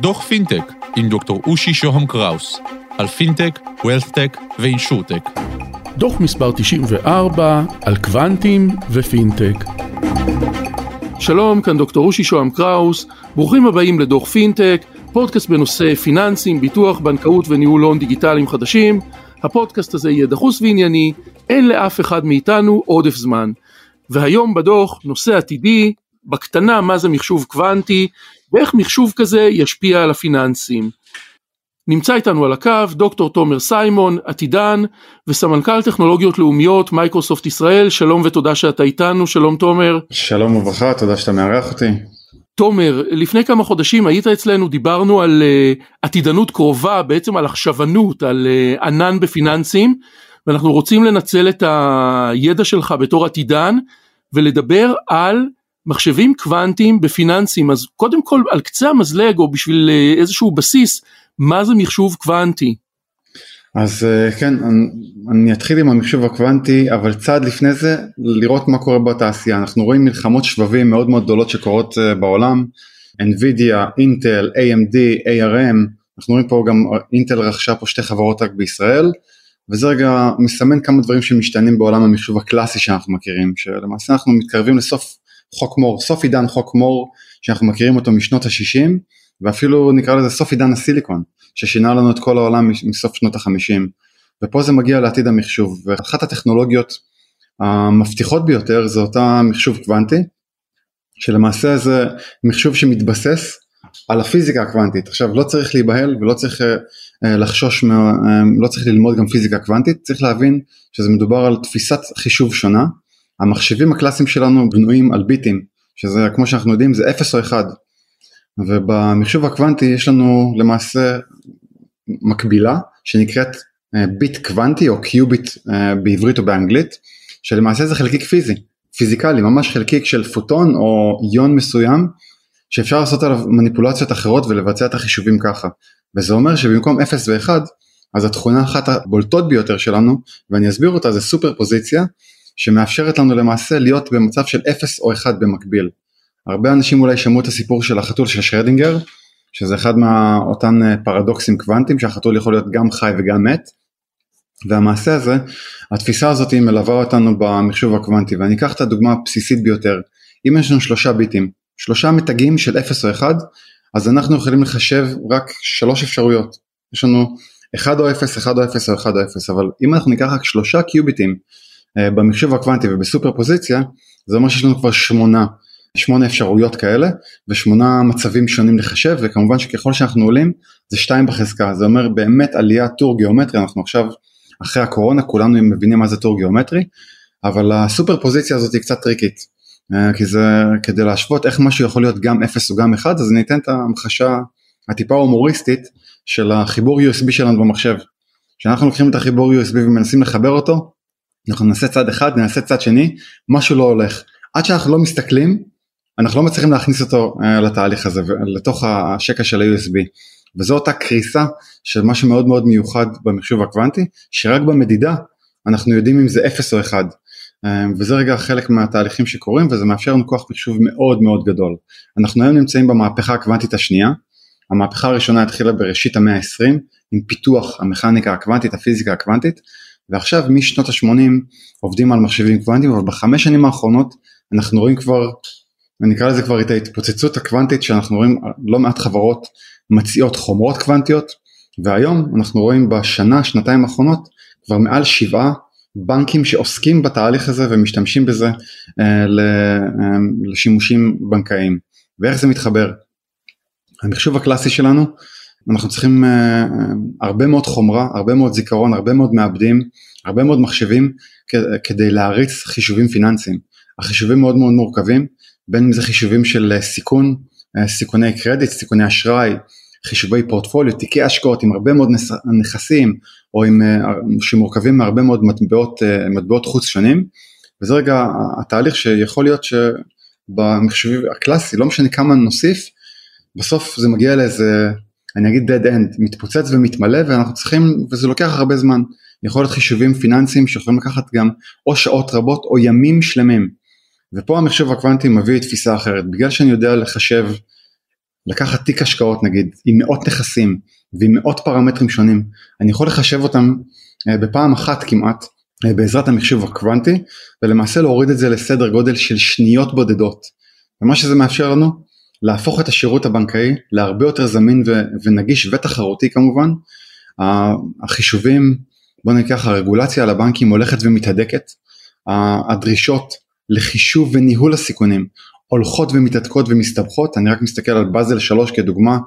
דוח פינטק עם דוקטור אושי שוהם קראוס על פינטק, wealthtech ו insurtech. דוח מספר 94 על קוונטים ופינטק. שלום, כאן דוקטור אושי שוהם קראוס, ברוכים הבאים לדוח פינטק, פודקאסט בנושא פיננסים, ביטוח, בנקאות וניהול הון דיגיטליים חדשים. הפודקאסט הזה יהיה דחוס וענייני, אין לאף אחד מאיתנו עודף זמן. והיום בדוח נושא עתידי, בקטנה מה זה מחשוב קוונטי ואיך מחשוב כזה ישפיע על הפיננסים. נמצא איתנו על הקו דוקטור תומר סיימון, עתידן וסמנכ"ל טכנולוגיות לאומיות מייקרוסופט ישראל, שלום ותודה שאתה איתנו, שלום תומר. שלום וברכה, תודה שאתה מארח אותי. תומר, לפני כמה חודשים היית אצלנו, דיברנו על uh, עתידנות קרובה, בעצם על החשבנות, על uh, ענן בפיננסים, ואנחנו רוצים לנצל את הידע שלך בתור עתידן ולדבר על מחשבים קוונטיים בפיננסים, אז קודם כל על קצה המזלג או בשביל uh, איזשהו בסיס, מה זה מחשוב קוונטי? אז כן, אני אתחיל עם המחשוב הקוונטי, אבל צעד לפני זה, לראות מה קורה בתעשייה. אנחנו רואים מלחמות שבבים מאוד מאוד גדולות שקורות בעולם, NVIDIA, אינטל, AMD, ARM, אנחנו רואים פה גם, אינטל רכשה פה שתי חברות רק בישראל, וזה רגע מסמן כמה דברים שמשתנים בעולם המחשוב הקלאסי שאנחנו מכירים, שלמעשה אנחנו מתקרבים לסוף חוק מור, סוף עידן חוק מור, שאנחנו מכירים אותו משנות ה-60, ואפילו נקרא לזה סוף עידן הסיליקון. ששינה לנו את כל העולם מסוף שנות החמישים ופה זה מגיע לעתיד המחשוב ואחת הטכנולוגיות המבטיחות ביותר זה אותה מחשוב קוונטי שלמעשה זה מחשוב שמתבסס על הפיזיקה הקוונטית עכשיו לא צריך להיבהל ולא צריך uh, לחשוש, מה, uh, לא צריך ללמוד גם פיזיקה קוונטית צריך להבין שזה מדובר על תפיסת חישוב שונה המחשבים הקלאסיים שלנו בנויים על ביטים שזה כמו שאנחנו יודעים זה 0 או 1 ובמחשוב הקוונטי יש לנו למעשה מקבילה שנקראת אה, ביט קוונטי או קיוביט אה, בעברית או באנגלית שלמעשה זה חלקיק פיזי, פיזיקלי, ממש חלקיק של פוטון או איון מסוים שאפשר לעשות עליו מניפולציות אחרות ולבצע את החישובים ככה. וזה אומר שבמקום 0 ו-1 אז התכונה אחת הבולטות ביותר שלנו ואני אסביר אותה זה סופר פוזיציה שמאפשרת לנו למעשה להיות במצב של 0 או 1 במקביל הרבה אנשים אולי שמעו את הסיפור של החתול של שרדינגר, שזה אחד מאותן אה, פרדוקסים קוונטיים שהחתול יכול להיות גם חי וגם מת. והמעשה הזה, התפיסה הזאת מלווה אותנו במחשוב הקוונטי ואני אקח את הדוגמה הבסיסית ביותר. אם יש לנו שלושה ביטים, שלושה מתגים של 0 או 1, אז אנחנו יכולים לחשב רק שלוש אפשרויות. יש לנו 1 או 0, 1 או 0 או 1 או 0, אבל אם אנחנו ניקח רק שלושה קיוביטים במחשוב הקוונטי ובסופר פוזיציה, זה אומר שיש לנו כבר שמונה. שמונה אפשרויות כאלה ושמונה מצבים שונים לחשב וכמובן שככל שאנחנו עולים זה שתיים בחזקה זה אומר באמת עלייה טור גיאומטרי אנחנו עכשיו אחרי הקורונה כולנו מבינים מה זה טור גיאומטרי אבל הסופר פוזיציה הזאת היא קצת טריקית אה, כי זה כדי להשוות איך משהו יכול להיות גם 0 או גם 1 אז אני אתן את ההמחשה הטיפה הומוריסטית של החיבור USB שלנו במחשב. כשאנחנו לוקחים את החיבור USB ומנסים לחבר אותו אנחנו נעשה צד אחד נעשה צד שני משהו לא הולך. עד שאנחנו לא מסתכלים אנחנו לא מצליחים להכניס אותו uh, לתהליך הזה לתוך השקע של ה-USB וזו אותה קריסה של משהו מאוד מאוד מיוחד במחשוב הקוונטי שרק במדידה אנחנו יודעים אם זה 0 או 1 uh, אה, וזה רגע חלק מהתהליכים שקורים וזה מאפשר לנו כוח מחשוב מאוד מאוד גדול. אנחנו היום נמצאים במהפכה הקוונטית השנייה. המהפכה הראשונה התחילה בראשית המאה ה-20 עם פיתוח המכניקה הקוונטית הפיזיקה הקוונטית ועכשיו משנות ה-80 עובדים על מחשבים קוונטיים אבל בחמש שנים האחרונות אנחנו רואים כבר ונקרא לזה כבר את ההתפוצצות הקוונטית שאנחנו רואים לא מעט חברות מציעות חומרות קוונטיות והיום אנחנו רואים בשנה שנתיים האחרונות כבר מעל שבעה בנקים שעוסקים בתהליך הזה ומשתמשים בזה אה, אה, לשימושים בנקאיים ואיך זה מתחבר. המחשוב הקלאסי שלנו אנחנו צריכים אה, הרבה מאוד חומרה, הרבה מאוד זיכרון, הרבה מאוד מעבדים, הרבה מאוד מחשבים כדי להריץ חישובים פיננסיים. החישובים מאוד מאוד מורכבים בין אם זה חישובים של אה, סיכון, סיכוני קרדיט, סיכוני אשראי, חישובי פורטפוליו, תיקי השקעות עם הרבה מאוד נכסים או עם, שמורכבים מהרבה מאוד מטבעות, מטבעות חוץ שונים וזה רגע התהליך שיכול להיות שבמחשבים הקלאסי לא משנה כמה נוסיף בסוף זה מגיע לאיזה אני אגיד dead end מתפוצץ ומתמלא ואנחנו צריכים וזה לוקח הרבה זמן. יכול להיות חישובים פיננסיים שיכולים לקחת גם או שעות רבות או ימים שלמים. ופה המחשב הקוונטי מביא תפיסה אחרת, בגלל שאני יודע לחשב, לקחת תיק השקעות נגיד, עם מאות נכסים ועם מאות פרמטרים שונים, אני יכול לחשב אותם אה, בפעם אחת כמעט אה, בעזרת המחשב הקוונטי ולמעשה להוריד את זה לסדר גודל של שניות בודדות. ומה שזה מאפשר לנו, להפוך את השירות הבנקאי להרבה יותר זמין ו- ונגיש ותחרותי כמובן. החישובים, בוא ניקח הרגולציה על הבנקים הולכת ומתהדקת, הדרישות לחישוב וניהול הסיכונים הולכות ומתעדקות ומסתבכות, אני רק מסתכל על באזל 3 כדוגמה,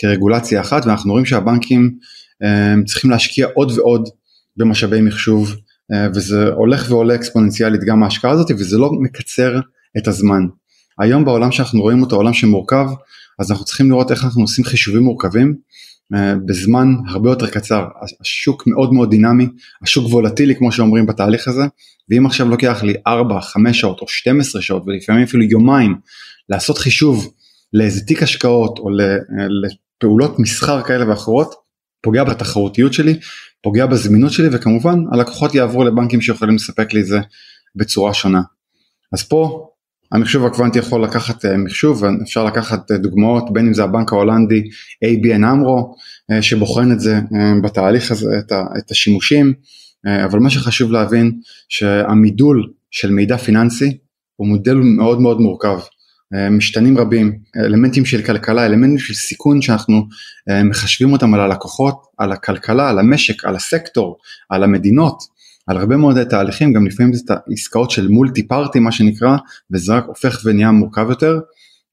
כרגולציה אחת ואנחנו רואים שהבנקים אה, צריכים להשקיע עוד ועוד במשאבי מחשוב אה, וזה הולך ועולה אקספוננציאלית גם ההשקעה הזאת וזה לא מקצר את הזמן. היום בעולם שאנחנו רואים אותו עולם שמורכב אז אנחנו צריכים לראות איך אנחנו עושים חישובים מורכבים אה, בזמן הרבה יותר קצר השוק מאוד מאוד דינמי השוק וולטילי כמו שאומרים בתהליך הזה ואם עכשיו לוקח לי 4 5 שעות או 12 שעות ולפעמים אפילו יומיים לעשות חישוב לאיזה תיק השקעות או לפעולות מסחר כאלה ואחרות פוגע בתחרותיות שלי פוגע בזמינות שלי וכמובן הלקוחות יעברו לבנקים שיכולים לספק לי את זה בצורה שונה. אז פה המחשוב הקוונטי יכול לקחת אה, מחשוב אפשר לקחת אה, דוגמאות בין אם זה הבנק ההולנדי ABN AMRO אה, שבוחן את זה בתהליך הזה את השימושים. אבל מה שחשוב להבין שהמידול של מידע פיננסי הוא מודל מאוד מאוד מורכב. משתנים רבים, אלמנטים של כלכלה, אלמנטים של סיכון שאנחנו מחשבים אותם על הלקוחות, על הכלכלה, על המשק, על הסקטור, על המדינות, על הרבה מאוד תהליכים, גם לפעמים זה עסקאות של מולטי פארטי מה שנקרא, וזה רק הופך ונהיה מורכב יותר,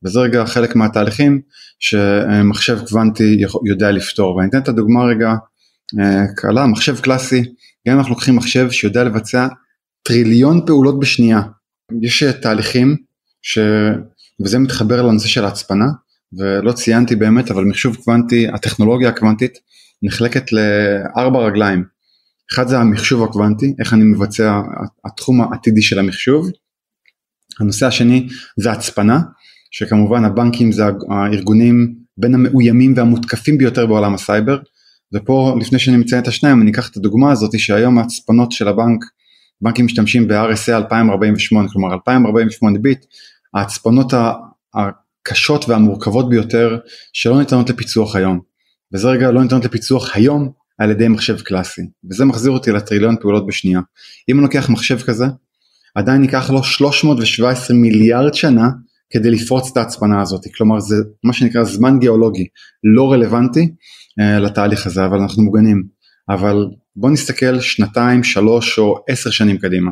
וזה רגע חלק מהתהליכים שמחשב קוונטי יודע לפתור, ואני אתן את הדוגמה רגע קלה, מחשב קלאסי, גם אם אנחנו לוקחים מחשב שיודע לבצע טריליון פעולות בשנייה, יש תהליכים ש... וזה מתחבר לנושא של ההצפנה, ולא ציינתי באמת, אבל מחשוב קוונטי, הטכנולוגיה הקוונטית נחלקת לארבע רגליים. אחד זה המחשוב הקוונטי, איך אני מבצע התחום העתידי של המחשוב. הנושא השני זה הצפנה, שכמובן הבנקים זה הארגונים בין המאוימים והמותקפים ביותר בעולם הסייבר, ופה לפני שאני מציין את השניים אני אקח את הדוגמה הזאת שהיום ההצפנות של הבנק, בנקים משתמשים ב-RSA 2048, כלומר 2048 ביט, ההצפנות הקשות והמורכבות ביותר שלא ניתנות לפיצוח היום. וזה רגע לא ניתנות לפיצוח היום על ידי מחשב קלאסי וזה מחזיר אותי לטריליון פעולות בשנייה. אם אני לוקח מחשב כזה עדיין ייקח לו 317 מיליארד שנה כדי לפרוץ את ההצפנה הזאת. כלומר זה מה שנקרא זמן גיאולוגי. לא רלוונטי uh, לתהליך הזה אבל אנחנו מוגנים. אבל בוא נסתכל שנתיים שלוש או עשר שנים קדימה.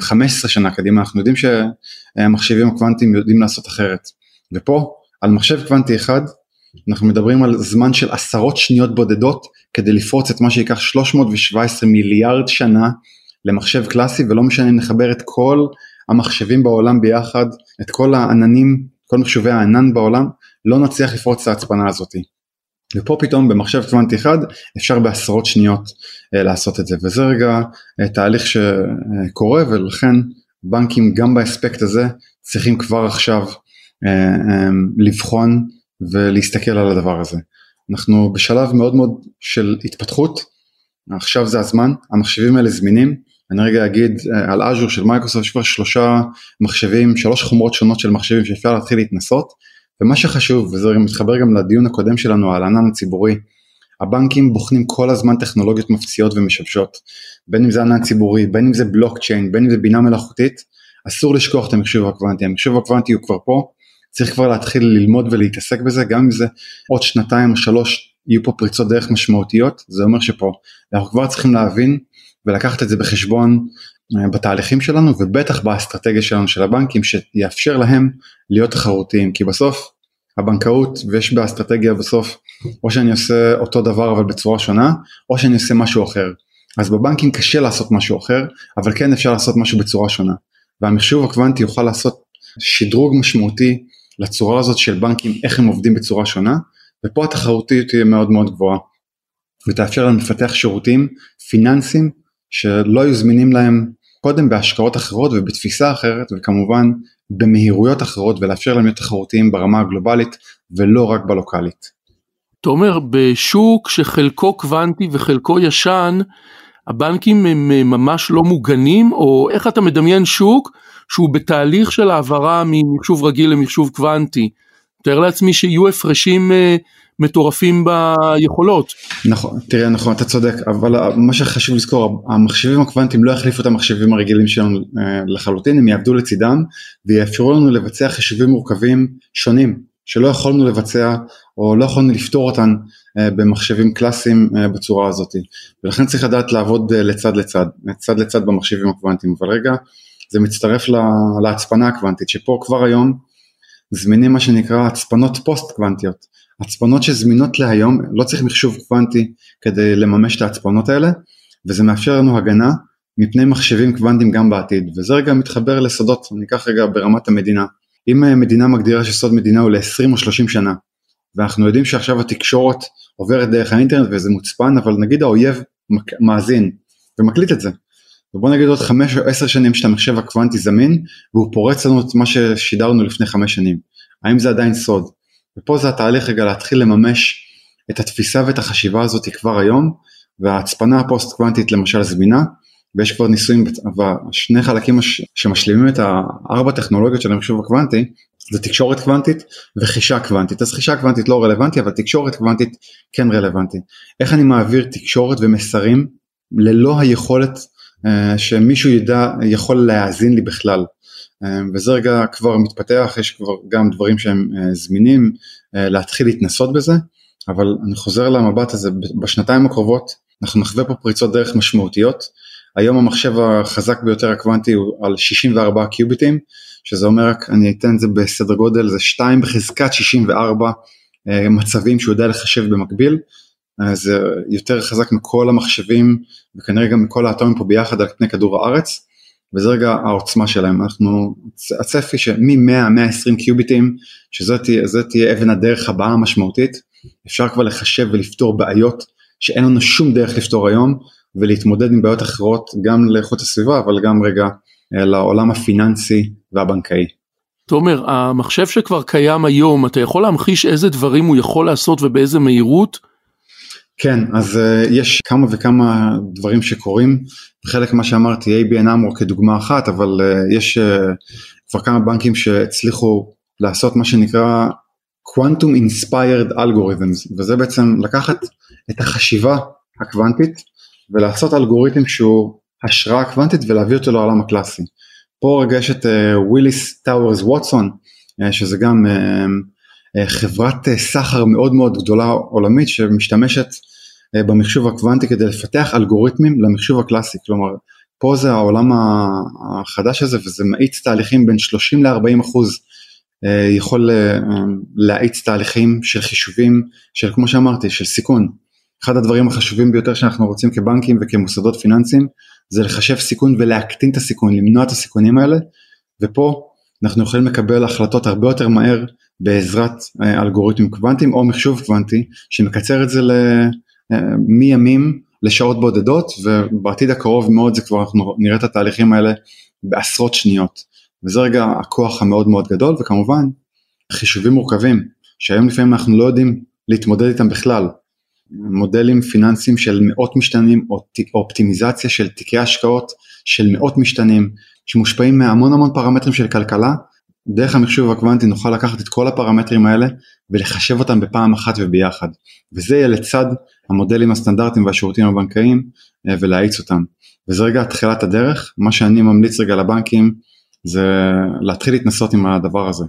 15 שנה קדימה אנחנו יודעים שהמחשבים הקוונטיים יודעים לעשות אחרת. ופה על מחשב קוונטי אחד אנחנו מדברים על זמן של עשרות שניות בודדות כדי לפרוץ את מה שייקח 317 מיליארד שנה למחשב קלאסי ולא משנה אם נחבר את כל המחשבים בעולם ביחד, את כל העננים, כל מחשובי הענן בעולם, לא נצליח לפרוץ את ההצפנה הזאתי. ופה פתאום במחשב קוונטי אחד אפשר בעשרות שניות uh, לעשות את זה וזה רגע uh, תהליך שקורה ולכן בנקים גם באספקט הזה צריכים כבר עכשיו uh, um, לבחון ולהסתכל על הדבר הזה. אנחנו בשלב מאוד מאוד של התפתחות, עכשיו זה הזמן, המחשבים האלה זמינים, אני רגע אגיד על אג'ור של מייקרוסופט יש כבר שלושה מחשבים, שלוש חומרות שונות של מחשבים שאפשר להתחיל להתנסות. ומה שחשוב, וזה מתחבר גם לדיון הקודם שלנו על הענן הציבורי, הבנקים בוחנים כל הזמן טכנולוגיות מפציעות ומשבשות, בין אם זה ענן ציבורי, בין אם זה בלוקצ'יין, בין אם זה בינה מלאכותית, אסור לשכוח את המחשוב הקוונטי, המחשוב הקוונטי הוא כבר פה, צריך כבר להתחיל ללמוד ולהתעסק בזה, גם אם זה עוד שנתיים או שלוש יהיו פה פריצות דרך משמעותיות, זה אומר שפה אנחנו כבר צריכים להבין ולקחת את זה בחשבון אה, בתהליכים שלנו ובטח באסטרטגיה שלנו של הבנקים שיאפשר להם להיות תחרותיים. כי בסוף הבנקאות ויש באסטרטגיה בסוף או שאני עושה אותו דבר אבל בצורה שונה או שאני עושה משהו אחר. אז בבנקים קשה לעשות משהו אחר אבל כן אפשר לעשות משהו בצורה שונה. והמחשוב הקוונטי יוכל לעשות שדרוג משמעותי לצורה הזאת של בנקים איך הם עובדים בצורה שונה ופה התחרותיות תהיה מאוד מאוד גבוהה ותאפשר לנו לפתח שירותים פיננסיים שלא היו זמינים להם קודם בהשקעות אחרות ובתפיסה אחרת וכמובן במהירויות אחרות ולאפשר להם להיות תחרותיים ברמה הגלובלית ולא רק בלוקאלית. אתה אומר בשוק שחלקו קוונטי וחלקו ישן הבנקים הם ממש לא מוגנים או איך אתה מדמיין שוק שהוא בתהליך של העברה ממחשוב רגיל למחשוב קוונטי. מתאר לעצמי שיהיו הפרשים אה, מטורפים ביכולות. נכון, תראה נכון אתה צודק אבל מה שחשוב לזכור המחשבים הקוונטיים לא יחליפו את המחשבים הרגילים שלנו אה, לחלוטין הם יעבדו לצידם ויאפשרו לנו לבצע חישובים מורכבים שונים שלא יכולנו לבצע או לא יכולנו לפתור אותן אה, במחשבים קלאסיים בצורה הזאת ולכן צריך לדעת לעבוד לצד לצד, לצד לצד במחשבים הקוונטיים אבל רגע זה מצטרף להצפנה הקוונטית שפה כבר היום זמינים מה שנקרא הצפנות פוסט קוונטיות הצפנות שזמינות להיום, לא צריך מחשוב קוונטי כדי לממש את ההצפנות האלה, וזה מאפשר לנו הגנה מפני מחשבים קוונטיים גם בעתיד, וזה רגע מתחבר לסודות, אני אקח רגע ברמת המדינה. אם אה, מדינה מגדירה שסוד מדינה הוא ל-20 או 30 שנה, ואנחנו יודעים שעכשיו התקשורת עוברת דרך האינטרנט וזה מוצפן, אבל נגיד האויב מאזין ומקליט את זה. ובוא נגיד עוד 5 או 10 שנים שאתה מחשב הקוונטי זמין, והוא פורץ לנו את מה ששידרנו לפני 5 שנים. האם זה עדיין סוד? ופה זה התהליך רגע להתחיל לממש את התפיסה ואת החשיבה הזאת כבר היום וההצפנה הפוסט קוונטית למשל זמינה ויש כבר ניסויים והשני חלקים שמשלימים את הארבע טכנולוגיות של המחשוב הקוונטי זה תקשורת קוונטית וחישה קוונטית אז חישה קוונטית לא רלוונטי אבל תקשורת קוונטית כן רלוונטי איך אני מעביר תקשורת ומסרים ללא היכולת שמישהו ידע יכול להאזין לי בכלל. אמ, וזה רגע כבר מתפתח, יש כבר גם דברים שהם אה, זמינים אה, להתחיל להתנסות בזה, אבל אני חוזר למבט הזה, בשנתיים הקרובות אנחנו נחווה פה פריצות דרך משמעותיות, היום המחשב החזק ביותר הקוונטי הוא על 64 קיוביטים, שזה אומר רק, אני אתן את זה בסדר גודל, זה 2 בחזקת 64 אה, מצבים שהוא יודע לחשב במקביל, זה יותר חזק מכל המחשבים וכנראה גם מכל האטומים פה ביחד על פני כדור הארץ. וזה רגע העוצמה שלהם, אנחנו, הצפי שמ-100-120 קיוביטים, שזאת תהיה אבן הדרך הבאה המשמעותית, אפשר כבר לחשב ולפתור בעיות שאין לנו שום דרך לפתור היום, ולהתמודד עם בעיות אחרות גם לאיכות הסביבה, אבל גם רגע אה, לעולם הפיננסי והבנקאי. תומר, המחשב שכבר קיים היום, אתה יכול להמחיש איזה דברים הוא יכול לעשות ובאיזה מהירות? כן, אז uh, יש כמה וכמה דברים שקורים, חלק מה שאמרתי, ABN אמרו כדוגמה אחת, אבל uh, יש uh, כבר כמה בנקים שהצליחו לעשות מה שנקרא Quantum Inspired Algorithms, וזה בעצם לקחת את החשיבה הקוונטית ולעשות אלגוריתם שהוא השראה קוונטית ולהביא אותו לעולם הקלאסי. פה רגע יש את וויליס טאוורס ווטסון, שזה גם uh, חברת uh, סחר מאוד מאוד גדולה עולמית שמשתמשת אה, במחשוב הקוונטי כדי לפתח אלגוריתמים למחשוב הקלאסי, כלומר פה זה העולם החדש הזה וזה מאיץ תהליכים בין 30 ל-40 אחוז אה, יכול אה, להאיץ תהליכים של חישובים של כמו שאמרתי של סיכון. אחד הדברים החשובים ביותר שאנחנו רוצים כבנקים וכמוסדות פיננסיים זה לחשב סיכון ולהקטין את הסיכון, למנוע את הסיכונים האלה ופה אנחנו יכולים לקבל החלטות הרבה יותר מהר בעזרת אלגוריתמים קוונטיים או מחשוב קוונטי שמקצר את זה מימים לשעות בודדות ובעתיד הקרוב מאוד זה כבר אנחנו נראה את התהליכים האלה בעשרות שניות. וזה רגע הכוח המאוד מאוד גדול וכמובן חישובים מורכבים שהיום לפעמים אנחנו לא יודעים להתמודד איתם בכלל. מודלים פיננסיים של מאות משתנים או אופטימיזציה של תיקי השקעות של מאות משתנים שמושפעים מהמון המון פרמטרים של כלכלה דרך המחשוב הקוונטי נוכל לקחת את כל הפרמטרים האלה ולחשב אותם בפעם אחת וביחד. וזה יהיה לצד המודלים הסטנדרטיים והשירותים הבנקאיים אה, ולהאיץ אותם. וזה רגע התחילת הדרך. מה שאני ממליץ רגע לבנקים זה להתחיל להתנסות עם הדבר הזה.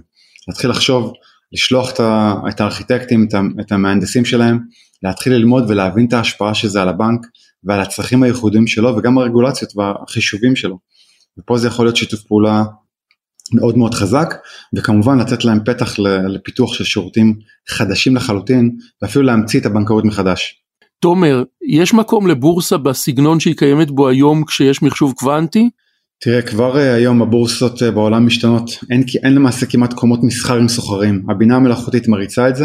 להתחיל לחשוב לשלוח את הארכיטקטים את המהנדסים שלהם להתחיל ללמוד ולהבין את ההשפעה של זה על הבנק ועל הצרכים הייחודיים שלו וגם הרגולציות והחישובים שלו ופה זה יכול להיות שיתוף פעולה מאוד מאוד חזק וכמובן לתת להם פתח לפיתוח של שירותים חדשים לחלוטין ואפילו להמציא את הבנקאות מחדש. תומר, יש מקום לבורסה בסגנון שהיא קיימת בו היום כשיש מחשוב קוונטי? תראה כבר אה, היום הבורסות אה, בעולם משתנות, אין, אין למעשה כמעט קומות מסחר עם סוחרים, הבינה המלאכותית מריצה את זה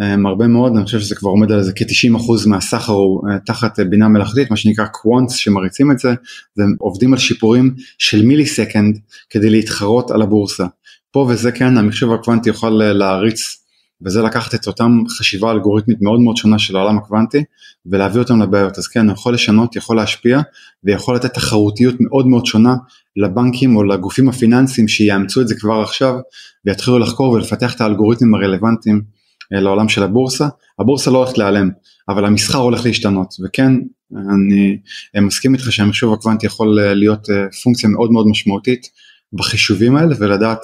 אה, הרבה מאוד, אני חושב שזה כבר עומד על איזה כ-90% מהסחר הוא תחת בינה מלאכותית, מה שנקרא quants שמריצים את זה, והם עובדים על שיפורים של millisecond כדי להתחרות על הבורסה. פה וזה כן המחשב הקוונטי יוכל להריץ וזה לקחת את אותם חשיבה אלגוריתמית מאוד מאוד שונה של העולם הקוונטי ולהביא אותם לבעיות. אז כן, יכול לשנות, יכול להשפיע ויכול לתת תחרותיות מאוד מאוד שונה לבנקים או לגופים הפיננסיים שיאמצו את זה כבר עכשיו ויתחילו לחקור ולפתח את האלגוריתמים הרלוונטיים אה, לעולם של הבורסה. הבורסה לא הולכת להיעלם, אבל המסחר הולך להשתנות, וכן, אני מסכים איתך שהמחשוב הקוונטי יכול אה, להיות אה, פונקציה מאוד מאוד משמעותית בחישובים האלה ולדעת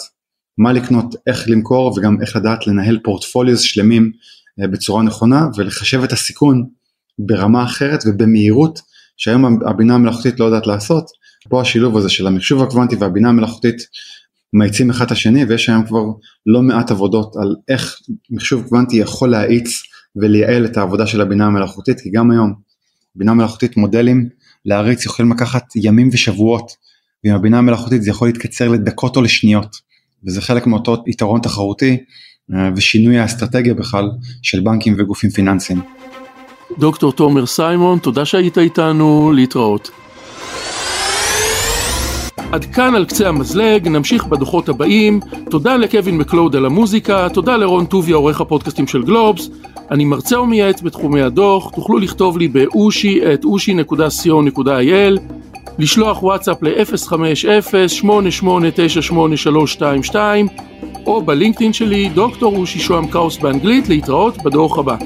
מה לקנות, איך למכור וגם איך לדעת לנהל פורטפוליוס שלמים בצורה נכונה ולחשב את הסיכון ברמה אחרת ובמהירות שהיום הבינה המלאכותית לא יודעת לעשות. פה השילוב הזה של המחשוב הקוונטי והבינה המלאכותית מאיצים אחד את השני ויש היום כבר לא מעט עבודות על איך מחשוב קוונטי יכול להאיץ ולייעל את העבודה של הבינה המלאכותית כי גם היום בינה מלאכותית מודלים להריץ יכולים לקחת ימים ושבועות ועם הבינה המלאכותית זה יכול להתקצר לדקות או לשניות וזה חלק מאותו יתרון תחרותי אה, ושינוי האסטרטגיה בכלל של בנקים וגופים פיננסיים. דוקטור תומר סיימון, תודה שהיית איתנו, להתראות. עד כאן על קצה המזלג, נמשיך בדוחות הבאים. תודה לקווין מקלוד על המוזיקה, תודה לרון טוביה עורך הפודקאסטים של גלובס. אני מרצה ומייעץ בתחומי הדוח, תוכלו לכתוב לי באושי את אושי.co.il, לשלוח וואטסאפ ל-050-8898322 או בלינקדאין שלי דוקטור אושי שוהם קראוס באנגלית להתראות בדוח הבא.